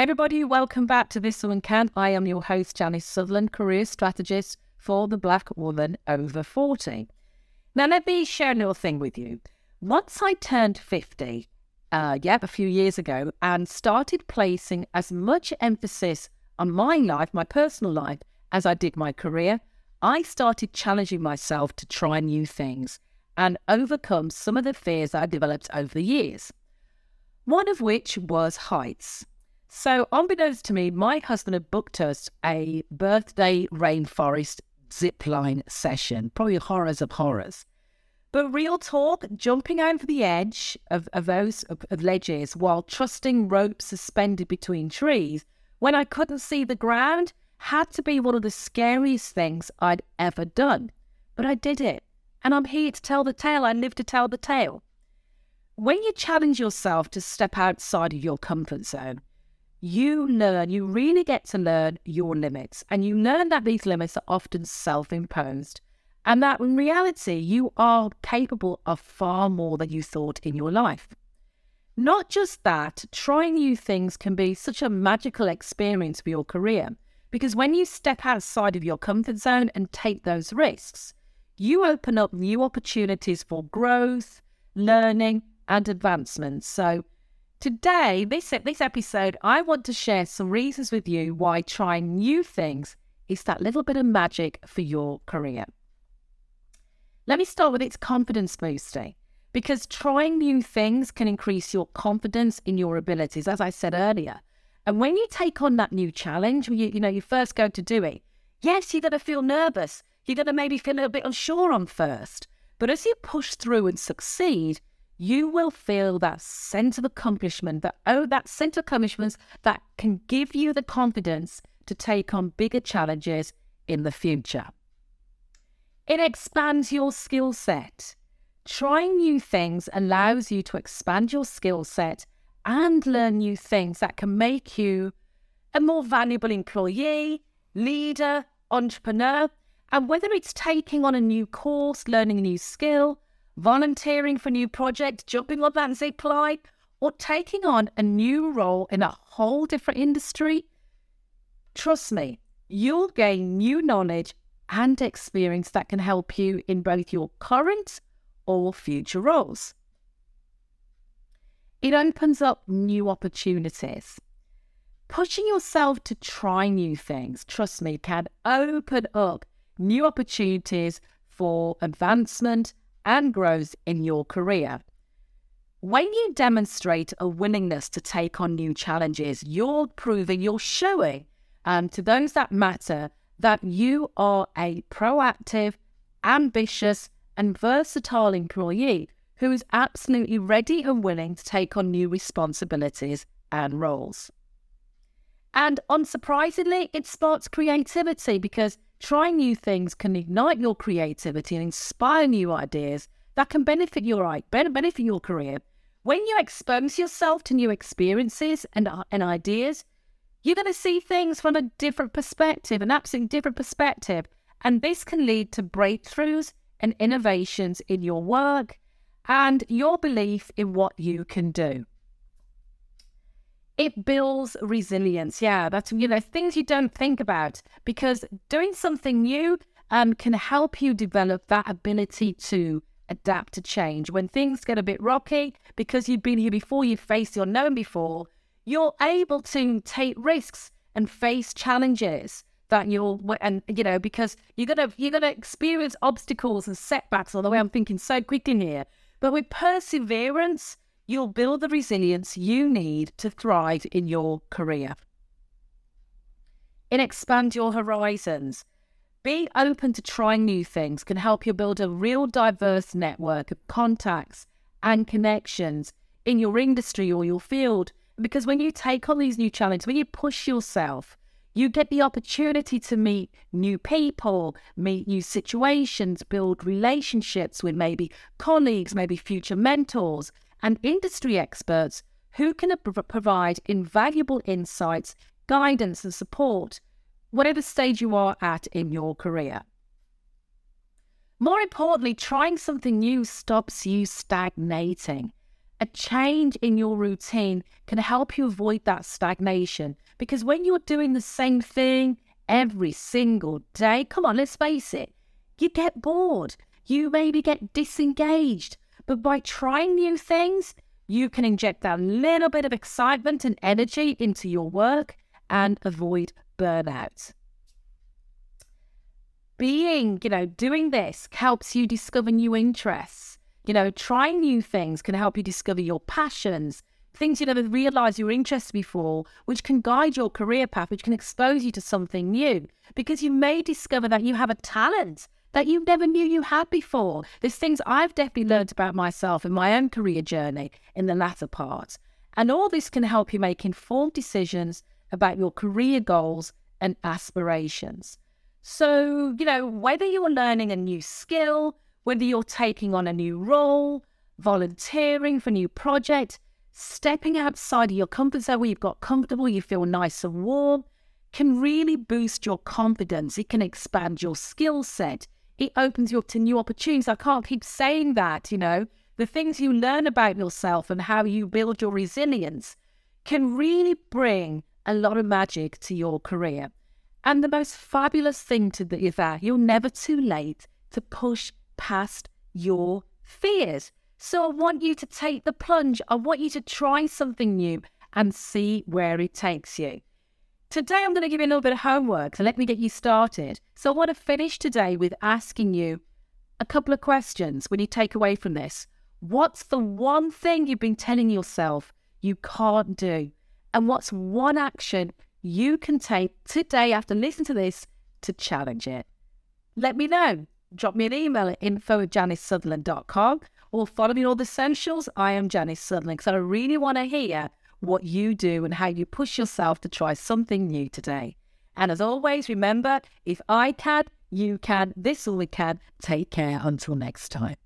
Everybody, welcome back to This Woman Can. I am your host, Janice Sutherland, career strategist for the Black Woman over 40. Now, let me share a little thing with you. Once I turned 50, uh, yeah, a few years ago, and started placing as much emphasis on my life, my personal life, as I did my career, I started challenging myself to try new things and overcome some of the fears that I developed over the years. One of which was heights. So, unbeknownst to me, my husband had booked us a birthday rainforest zipline session, probably horrors of horrors. But real talk, jumping over the edge of, of those of, of ledges while trusting ropes suspended between trees when I couldn't see the ground had to be one of the scariest things I'd ever done. But I did it. And I'm here to tell the tale. I live to tell the tale. When you challenge yourself to step outside of your comfort zone, you learn, you really get to learn your limits. And you learn that these limits are often self imposed and that in reality, you are capable of far more than you thought in your life. Not just that, trying new things can be such a magical experience for your career because when you step outside of your comfort zone and take those risks, you open up new opportunities for growth, learning, and advancement. So, today, this, this episode, I want to share some reasons with you why trying new things is that little bit of magic for your career. Let me start with its confidence boosting because trying new things can increase your confidence in your abilities, as I said earlier. And when you take on that new challenge, you, you know, you first go to do it, yes, you're going to feel nervous. You're going to maybe feel a little bit unsure on first. But as you push through and succeed, you will feel that sense of accomplishment, that oh, that sense of accomplishment that can give you the confidence to take on bigger challenges in the future. It expands your skill set. Trying new things allows you to expand your skill set and learn new things that can make you a more valuable employee, leader, entrepreneur. And whether it's taking on a new course, learning a new skill, volunteering for new projects, jumping on that zip line, or taking on a new role in a whole different industry, trust me, you'll gain new knowledge and experience that can help you in both your current or future roles. It opens up new opportunities. Pushing yourself to try new things, trust me, can open up new opportunities for advancement and growth in your career. When you demonstrate a willingness to take on new challenges, you're proving, you're showing um, to those that matter that you are a proactive, ambitious, and versatile employee who is absolutely ready and willing to take on new responsibilities and roles. And unsurprisingly, it sparks creativity because trying new things can ignite your creativity and inspire new ideas that can benefit your benefit your career. When you expose yourself to new experiences and, uh, and ideas, you're going to see things from a different perspective, an absolutely different perspective. And this can lead to breakthroughs and innovations in your work and your belief in what you can do. It builds resilience. Yeah, that's, you know, things you don't think about because doing something new um, can help you develop that ability to adapt to change. When things get a bit rocky, because you've been here before, you've faced the unknown before, you're able to take risks and face challenges that you'll and you know because you're gonna you're gonna experience obstacles and setbacks on the way i'm thinking so quick in here but with perseverance you'll build the resilience you need to thrive in your career. And expand your horizons. Being open to trying new things can help you build a real diverse network of contacts and connections in your industry or your field. Because when you take on these new challenges, when you push yourself, you get the opportunity to meet new people, meet new situations, build relationships with maybe colleagues, maybe future mentors, and industry experts who can provide invaluable insights, guidance, and support, whatever stage you are at in your career. More importantly, trying something new stops you stagnating a change in your routine can help you avoid that stagnation. Because when you're doing the same thing every single day, come on, let's face it, you get bored. You maybe get disengaged. But by trying new things, you can inject that little bit of excitement and energy into your work and avoid burnout. Being, you know, doing this helps you discover new interests. You know, trying new things can help you discover your passions, things you never realized you were interested before, which can guide your career path, which can expose you to something new. Because you may discover that you have a talent that you never knew you had before. There's things I've definitely learned about myself in my own career journey in the latter part. And all this can help you make informed decisions about your career goals and aspirations. So, you know, whether you're learning a new skill, whether you're taking on a new role, volunteering for a new project, stepping outside of your comfort zone where you've got comfortable, you feel nice and warm, can really boost your confidence. It can expand your skill set it opens you up to new opportunities. I can't keep saying that, you know. The things you learn about yourself and how you build your resilience can really bring a lot of magic to your career. And the most fabulous thing to do is that you're never too late to push past your fears. So I want you to take the plunge. I want you to try something new and see where it takes you. Today, I'm going to give you a little bit of homework to let me get you started. So, I want to finish today with asking you a couple of questions when you take away from this. What's the one thing you've been telling yourself you can't do? And what's one action you can take today after listening to this to challenge it? Let me know. Drop me an email at info at janicesutherland.com or follow me on all the socials. I am Janice Sutherland because I really want to hear what you do and how you push yourself to try something new today. And as always, remember if I can, you can, this all we can. Take care until next time.